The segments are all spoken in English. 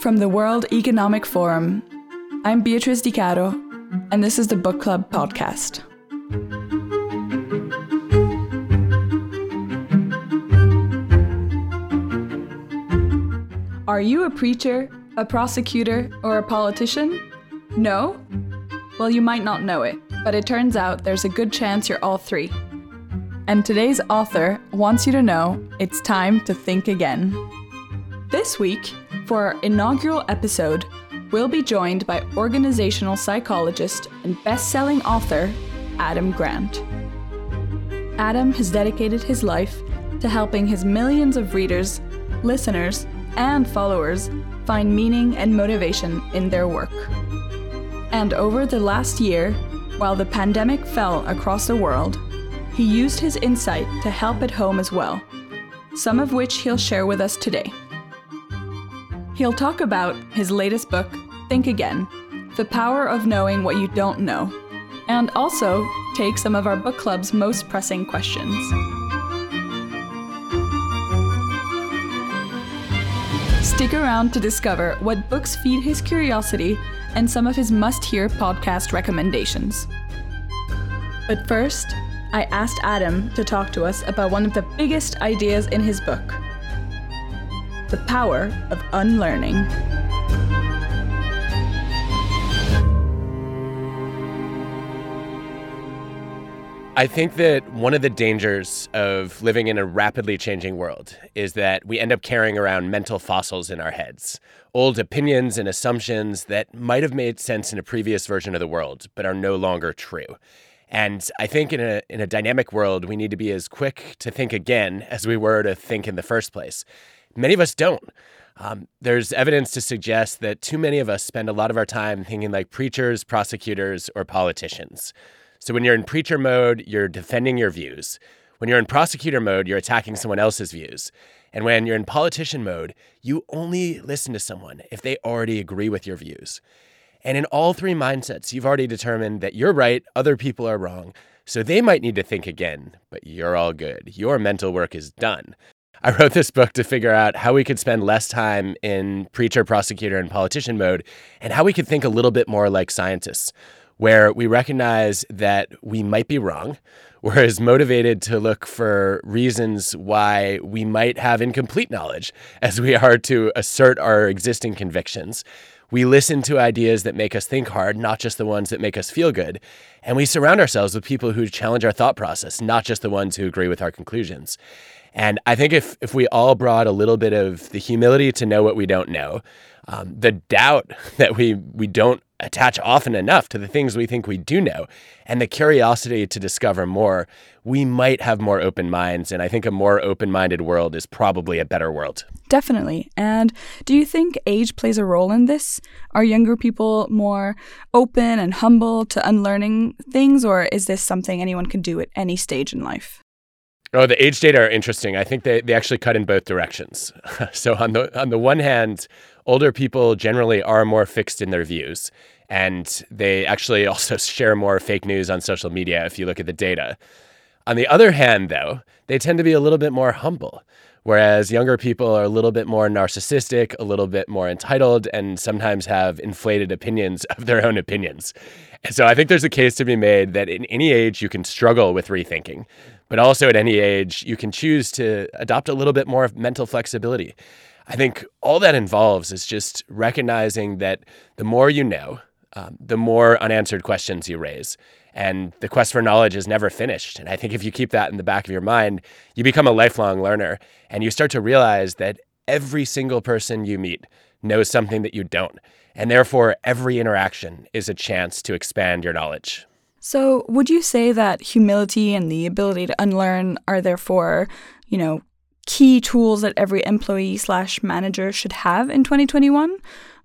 From the World Economic Forum, I'm Beatrice Di Caro, and this is the Book Club podcast. Are you a preacher, a prosecutor, or a politician? No? Well, you might not know it, but it turns out there's a good chance you're all three. And today's author wants you to know it's time to think again. This week, for our inaugural episode, we'll be joined by organizational psychologist and best selling author Adam Grant. Adam has dedicated his life to helping his millions of readers, listeners, and followers find meaning and motivation in their work. And over the last year, while the pandemic fell across the world, he used his insight to help at home as well, some of which he'll share with us today. He'll talk about his latest book, Think Again The Power of Knowing What You Don't Know, and also take some of our book club's most pressing questions. Stick around to discover what books feed his curiosity and some of his must hear podcast recommendations. But first, I asked Adam to talk to us about one of the biggest ideas in his book the power of unlearning. I think that one of the dangers of living in a rapidly changing world is that we end up carrying around mental fossils in our heads, old opinions and assumptions that might have made sense in a previous version of the world, but are no longer true. And I think in a, in a dynamic world, we need to be as quick to think again as we were to think in the first place. Many of us don't. Um, there's evidence to suggest that too many of us spend a lot of our time thinking like preachers, prosecutors, or politicians. So when you're in preacher mode, you're defending your views. When you're in prosecutor mode, you're attacking someone else's views. And when you're in politician mode, you only listen to someone if they already agree with your views. And in all three mindsets, you've already determined that you're right, other people are wrong. So they might need to think again, but you're all good. Your mental work is done. I wrote this book to figure out how we could spend less time in preacher, prosecutor, and politician mode, and how we could think a little bit more like scientists where we recognize that we might be wrong. We're as motivated to look for reasons why we might have incomplete knowledge as we are to assert our existing convictions. We listen to ideas that make us think hard, not just the ones that make us feel good. And we surround ourselves with people who challenge our thought process, not just the ones who agree with our conclusions. And I think if, if we all brought a little bit of the humility to know what we don't know, um, the doubt that we, we don't attach often enough to the things we think we do know and the curiosity to discover more, we might have more open minds. And I think a more open minded world is probably a better world. Definitely. And do you think age plays a role in this? Are younger people more open and humble to unlearning things, or is this something anyone can do at any stage in life? Oh, the age data are interesting. I think they, they actually cut in both directions. so on the on the one hand, older people generally are more fixed in their views. And they actually also share more fake news on social media if you look at the data. On the other hand, though, they tend to be a little bit more humble, whereas younger people are a little bit more narcissistic, a little bit more entitled, and sometimes have inflated opinions of their own opinions. And so I think there's a case to be made that in any age you can struggle with rethinking, but also at any age you can choose to adopt a little bit more of mental flexibility. I think all that involves is just recognizing that the more you know, um, the more unanswered questions you raise. And the quest for knowledge is never finished. And I think if you keep that in the back of your mind, you become a lifelong learner and you start to realize that every single person you meet knows something that you don't. And therefore, every interaction is a chance to expand your knowledge. So, would you say that humility and the ability to unlearn are therefore, you know, key tools that every employee slash manager should have in 2021?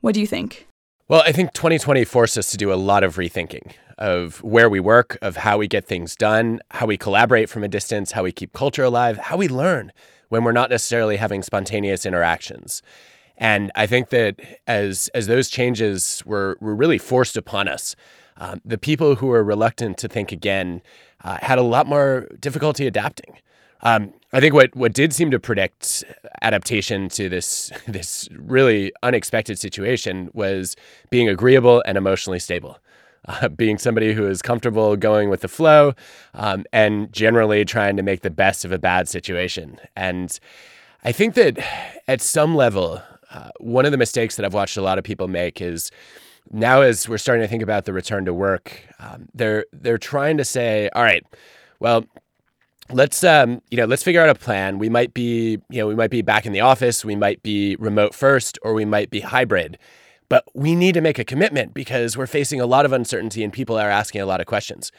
What do you think? Well, I think 2020 forced us to do a lot of rethinking of where we work, of how we get things done, how we collaborate from a distance, how we keep culture alive, how we learn when we're not necessarily having spontaneous interactions. And I think that as as those changes were were really forced upon us, um, the people who were reluctant to think again uh, had a lot more difficulty adapting. Um, I think what, what did seem to predict adaptation to this this really unexpected situation was being agreeable and emotionally stable. Uh, being somebody who is comfortable going with the flow um, and generally trying to make the best of a bad situation. And I think that at some level, uh, one of the mistakes that I've watched a lot of people make is now as we're starting to think about the return to work, um, they're they're trying to say, all right, well, let's um, you know let's figure out a plan. We might be you know we might be back in the office, we might be remote first, or we might be hybrid. But we need to make a commitment because we're facing a lot of uncertainty and people are asking a lot of questions.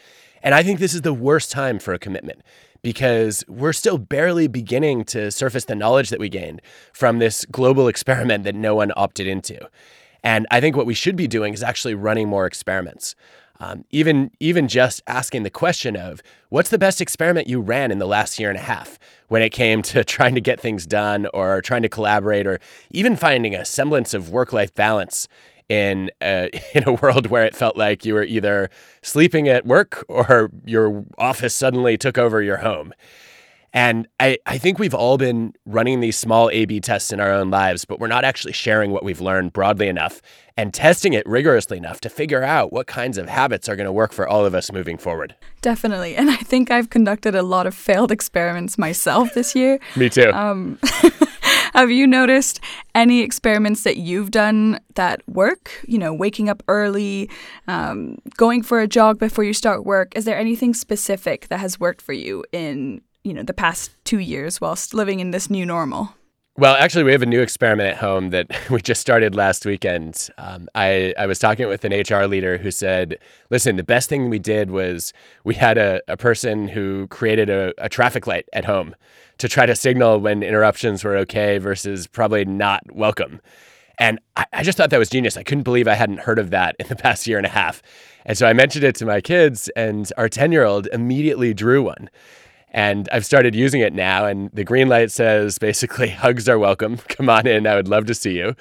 And I think this is the worst time for a commitment because we're still barely beginning to surface the knowledge that we gained from this global experiment that no one opted into. And I think what we should be doing is actually running more experiments. Um, even even just asking the question of what's the best experiment you ran in the last year and a half when it came to trying to get things done or trying to collaborate or even finding a semblance of work life balance in a, in a world where it felt like you were either sleeping at work or your office suddenly took over your home. And I, I think we've all been running these small A B tests in our own lives, but we're not actually sharing what we've learned broadly enough and testing it rigorously enough to figure out what kinds of habits are going to work for all of us moving forward. Definitely. And I think I've conducted a lot of failed experiments myself this year. Me too. Um, have you noticed any experiments that you've done that work? You know, waking up early, um, going for a jog before you start work. Is there anything specific that has worked for you in you know the past two years whilst living in this new normal? Well, actually, we have a new experiment at home that we just started last weekend. Um, I, I was talking with an HR leader who said, listen, the best thing we did was we had a, a person who created a, a traffic light at home to try to signal when interruptions were okay versus probably not welcome. And I, I just thought that was genius. I couldn't believe I hadn't heard of that in the past year and a half. And so I mentioned it to my kids, and our 10 year old immediately drew one. And I've started using it now. And the green light says basically, hugs are welcome. Come on in. I would love to see you.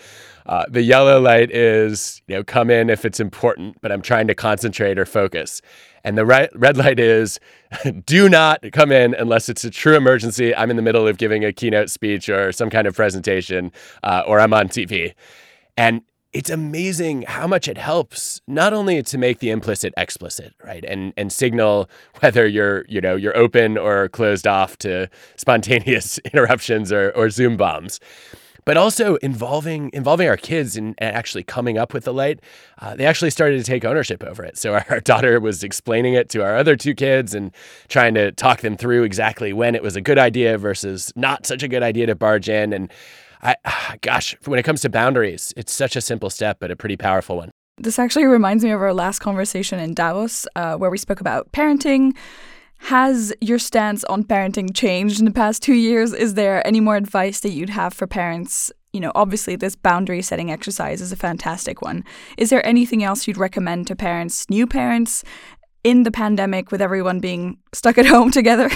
Uh, the yellow light is, you know, come in if it's important, but I'm trying to concentrate or focus. And the red, red light is, do not come in unless it's a true emergency. I'm in the middle of giving a keynote speech or some kind of presentation, uh, or I'm on TV. And it's amazing how much it helps not only to make the implicit explicit right and and signal whether you're you know you're open or closed off to spontaneous interruptions or, or zoom bombs but also involving involving our kids in actually coming up with the light. Uh, they actually started to take ownership over it. So our, daughter was explaining it to our other two kids and trying to talk them through exactly when it was a good idea versus not such a good idea to barge in. And I, gosh, when it comes to boundaries, it's such a simple step, but a pretty powerful one. This actually reminds me of our last conversation in Davos, uh, where we spoke about parenting. Has your stance on parenting changed in the past two years? Is there any more advice that you'd have for parents? You know, obviously, this boundary setting exercise is a fantastic one. Is there anything else you'd recommend to parents, new parents, in the pandemic with everyone being stuck at home together?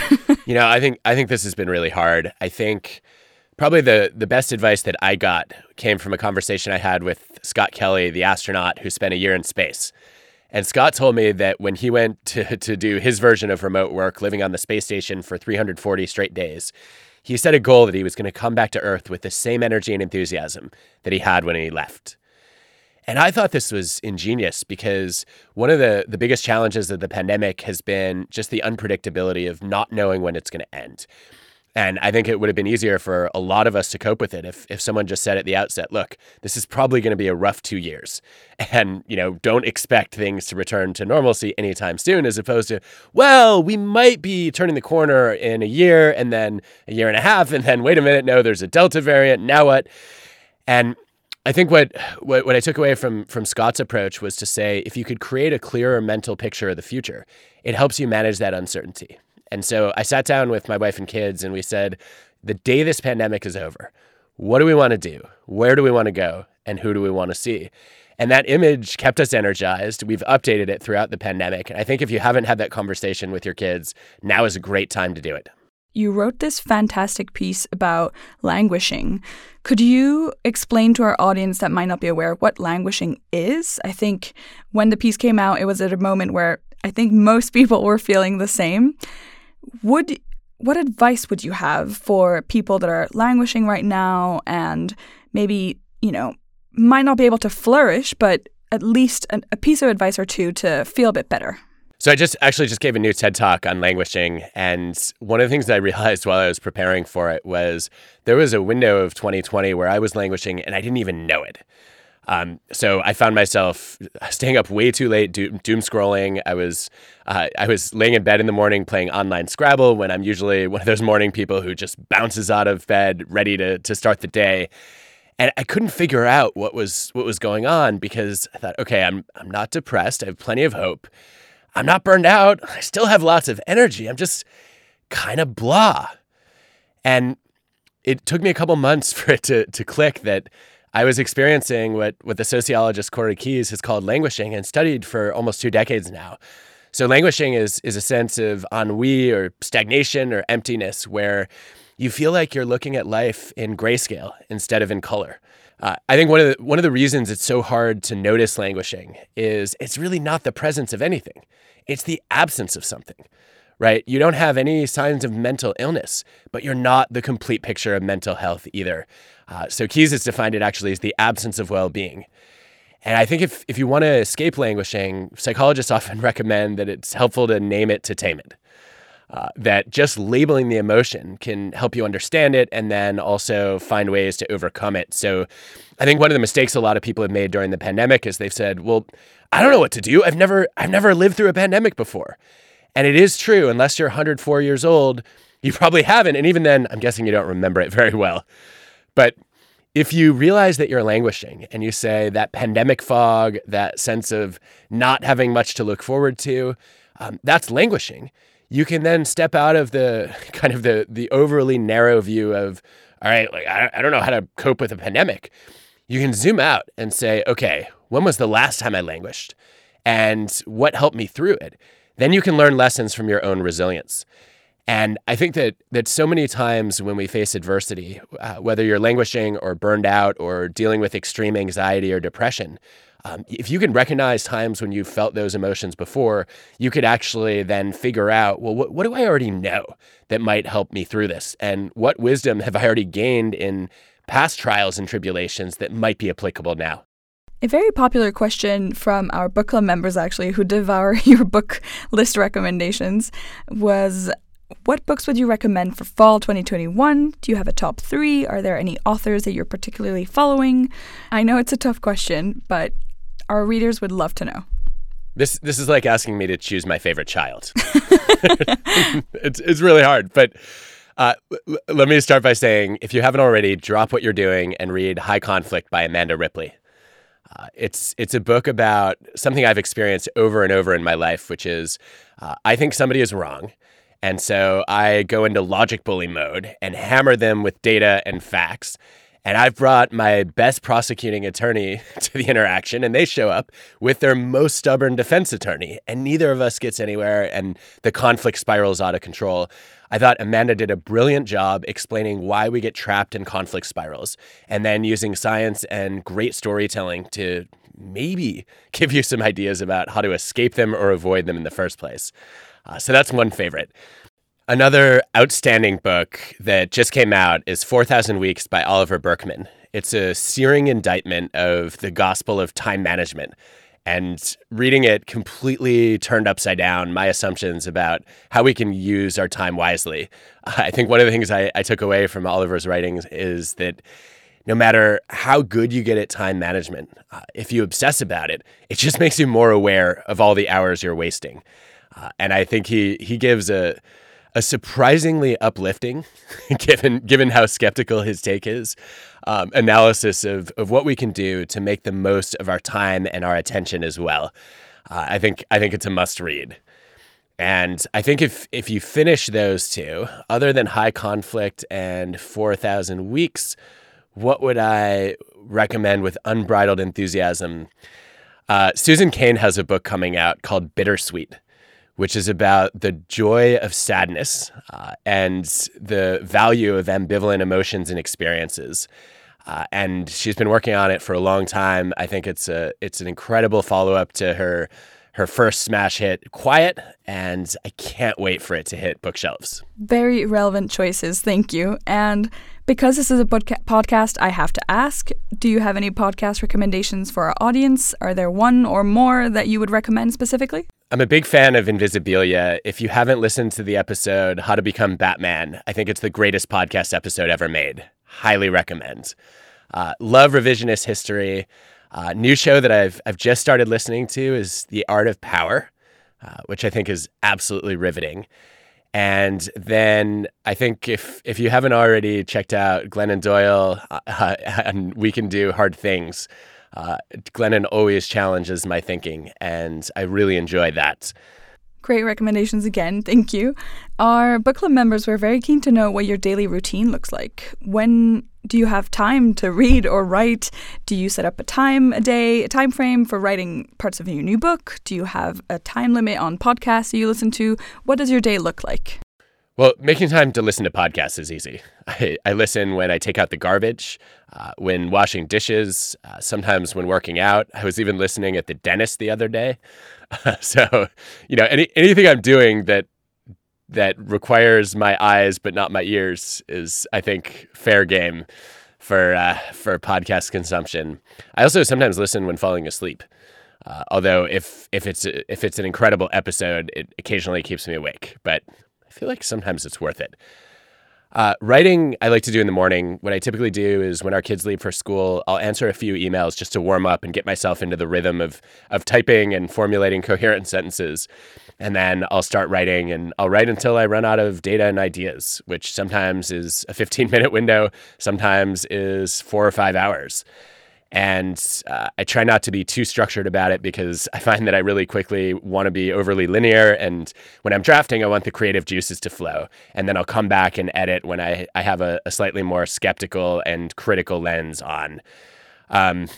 you know, I think I think this has been really hard. I think Probably the, the best advice that I got came from a conversation I had with Scott Kelly, the astronaut who spent a year in space. And Scott told me that when he went to, to do his version of remote work, living on the space station for 340 straight days, he set a goal that he was going to come back to Earth with the same energy and enthusiasm that he had when he left. And I thought this was ingenious because one of the, the biggest challenges of the pandemic has been just the unpredictability of not knowing when it's going to end. And I think it would have been easier for a lot of us to cope with it if, if someone just said at the outset, look, this is probably going to be a rough two years. And, you know, don't expect things to return to normalcy anytime soon, as opposed to, well, we might be turning the corner in a year and then a year and a half. And then, wait a minute, no, there's a Delta variant. Now what? And I think what, what, what I took away from, from Scott's approach was to say, if you could create a clearer mental picture of the future, it helps you manage that uncertainty. And so I sat down with my wife and kids and we said, the day this pandemic is over, what do we want to do? Where do we want to go? And who do we want to see? And that image kept us energized. We've updated it throughout the pandemic. And I think if you haven't had that conversation with your kids, now is a great time to do it. You wrote this fantastic piece about languishing. Could you explain to our audience that might not be aware what languishing is? I think when the piece came out, it was at a moment where I think most people were feeling the same. Would what advice would you have for people that are languishing right now and maybe, you know, might not be able to flourish, but at least a, a piece of advice or two to feel a bit better? So I just actually just gave a new TED talk on languishing, and one of the things that I realized while I was preparing for it was there was a window of 2020 where I was languishing and I didn't even know it. Um, so I found myself staying up way too late, doom, doom scrolling. I was uh, I was laying in bed in the morning playing online Scrabble when I'm usually one of those morning people who just bounces out of bed ready to to start the day. And I couldn't figure out what was what was going on because I thought, okay, I'm I'm not depressed. I have plenty of hope. I'm not burned out. I still have lots of energy. I'm just kind of blah. And it took me a couple months for it to, to click that I was experiencing what, what the sociologist Corey Keyes has called languishing and studied for almost two decades now. So, languishing is, is a sense of ennui or stagnation or emptiness where you feel like you're looking at life in grayscale instead of in color. Uh, I think one of the one of the reasons it's so hard to notice languishing is it's really not the presence of anything; it's the absence of something. Right? You don't have any signs of mental illness, but you're not the complete picture of mental health either. Uh, so Keyes has defined it actually as the absence of well-being. And I think if if you want to escape languishing, psychologists often recommend that it's helpful to name it to tame it uh, that just labeling the emotion can help you understand it and then also find ways to overcome it. So I think one of the mistakes a lot of people have made during the pandemic is they've said, "Well, I don't know what to do. I've never I've never lived through a pandemic before." And it is true unless you're 104 years old, you probably haven't and even then I'm guessing you don't remember it very well. But if you realize that you're languishing and you say that pandemic fog, that sense of not having much to look forward to, um, that's languishing. You can then step out of the kind of the the overly narrow view of all right like I, I don't know how to cope with a pandemic. You can zoom out and say okay when was the last time i languished? And what helped me through it then you can learn lessons from your own resilience and i think that that so many times when we face adversity uh, whether you're languishing or burned out or dealing with extreme anxiety or depression um, if you can recognize times when you've felt those emotions before, you could actually then figure out, well, what do I already know that might help me through this? And what wisdom have I already gained in past trials and tribulations that might be applicable now? A very popular question from our book club members, actually, who devour your book list recommendations, was what books would you recommend for fall 2021? Do you have a top three? Are there any authors that you're particularly following? I know it's a tough question, but our readers would love to know. This this is like asking me to choose my favorite child. it's it's really hard, but uh, let me start by saying if you haven't already, drop what you're doing and read High Conflict by Amanda Ripley. Uh, it's it's a book about something I've experienced over and over in my life, which is uh, I think somebody is wrong, and so I go into logic bully mode and hammer them with data and facts and I've brought my best prosecuting attorney to the interaction, and they show up with their most stubborn defense attorney, and neither of us gets anywhere, and the conflict spirals out of control. I thought Amanda did a brilliant job explaining why we get trapped in conflict spirals, and then using science and great storytelling to maybe give you some ideas about how to escape them or avoid them in the first place. Uh, so that's one favorite. Another outstanding book that just came out is 4,000 Weeks by Oliver Burkeman. It's a searing indictment of the gospel of time management. And reading it completely turned upside down my assumptions about how we can use our time wisely. I think one of the things I, I took away from Oliver's writings is that no matter how good you get at time management, uh, if you obsess about it, it just makes you more aware of all the hours you're wasting. Uh, and I think he he gives a a surprisingly uplifting, given given how skeptical his take is, um, analysis of of what we can do to make the most of our time and our attention as well. Uh, I think I think it's a must read. And I think if if you finish those two, other than High Conflict and Four Thousand Weeks, what would I recommend with unbridled enthusiasm? Uh, Susan Cain has a book coming out called Bittersweet which is about the joy of sadness uh, and the value of ambivalent emotions and experiences. Uh, and she's been working on it for a long time. I think it's a it's an incredible follow up to her her first smash hit, Quiet, and I can't wait for it to hit bookshelves. Very relevant choices, thank you. And because this is a podca- podcast, I have to ask do you have any podcast recommendations for our audience? Are there one or more that you would recommend specifically? I'm a big fan of Invisibilia. If you haven't listened to the episode How to Become Batman, I think it's the greatest podcast episode ever made. Highly recommend. Uh, love revisionist history. Uh, new show that I've I've just started listening to is The Art of Power, uh, which I think is absolutely riveting. And then I think if if you haven't already checked out Glennon Doyle uh, and We Can Do Hard Things, uh, Glennon always challenges my thinking, and I really enjoy that. Great recommendations again. Thank you. Our book club members were very keen to know what your daily routine looks like. When do you have time to read or write? Do you set up a time a day, a time frame for writing parts of your new book? Do you have a time limit on podcasts you listen to? What does your day look like? Well, making time to listen to podcasts is easy. I, I listen when I take out the garbage, uh, when washing dishes, uh, sometimes when working out. I was even listening at the dentist the other day. Uh, so, you know, any, anything I'm doing that that requires my eyes but not my ears is, I think, fair game for uh, for podcast consumption. I also sometimes listen when falling asleep. Uh, although if if it's if it's an incredible episode, it occasionally keeps me awake. But I feel like sometimes it's worth it. Uh, writing, I like to do in the morning. What I typically do is when our kids leave for school, I'll answer a few emails just to warm up and get myself into the rhythm of of typing and formulating coherent sentences. And then I'll start writing, and I'll write until I run out of data and ideas, which sometimes is a 15 minute window, sometimes is four or five hours. And uh, I try not to be too structured about it because I find that I really quickly want to be overly linear. And when I'm drafting, I want the creative juices to flow. And then I'll come back and edit when I, I have a, a slightly more skeptical and critical lens on. Um,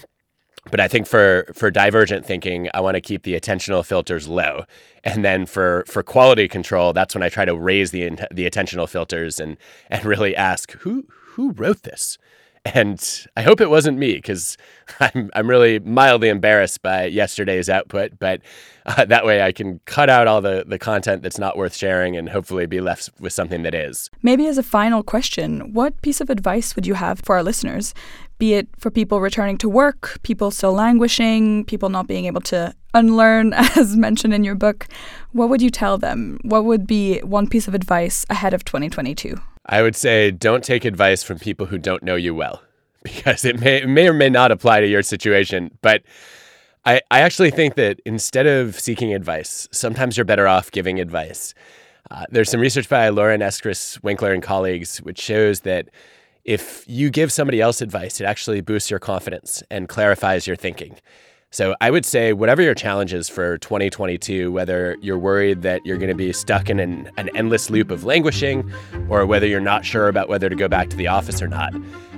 but I think for for divergent thinking, I want to keep the attentional filters low, and then for for quality control, that's when I try to raise the the attentional filters and and really ask who who wrote this and I hope it wasn't me because I'm, I'm really mildly embarrassed by yesterday's output. But uh, that way I can cut out all the, the content that's not worth sharing and hopefully be left with something that is. Maybe as a final question, what piece of advice would you have for our listeners? Be it for people returning to work, people still languishing, people not being able to unlearn, as mentioned in your book. What would you tell them? What would be one piece of advice ahead of 2022? I would say don't take advice from people who don't know you well because it may, may or may not apply to your situation. But I, I actually think that instead of seeking advice, sometimes you're better off giving advice. Uh, there's some research by Lauren Eskreis Winkler and colleagues which shows that if you give somebody else advice, it actually boosts your confidence and clarifies your thinking. So I would say, whatever your challenges for 2022, whether you're worried that you're going to be stuck in an, an endless loop of languishing, or whether you're not sure about whether to go back to the office or not,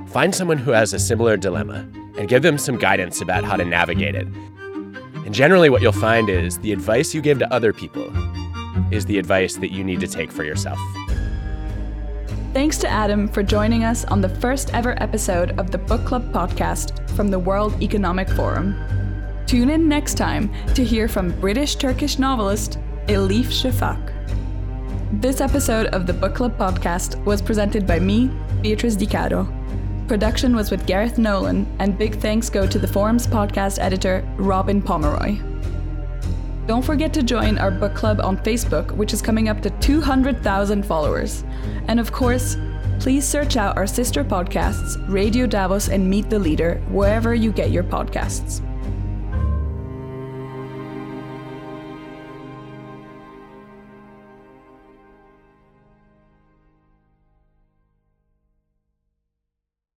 find someone who has a similar dilemma and give them some guidance about how to navigate it. And generally, what you'll find is the advice you give to other people is the advice that you need to take for yourself. Thanks to Adam for joining us on the first ever episode of the Book Club podcast from the World Economic Forum. Tune in next time to hear from British Turkish novelist Elif Shafak. This episode of the Book Club podcast was presented by me, Beatrice Di Caro. Production was with Gareth Nolan, and big thanks go to the Forum's podcast editor, Robin Pomeroy. Don't forget to join our book club on Facebook, which is coming up to 200,000 followers. And of course, please search out our sister podcasts, Radio Davos and Meet the Leader, wherever you get your podcasts.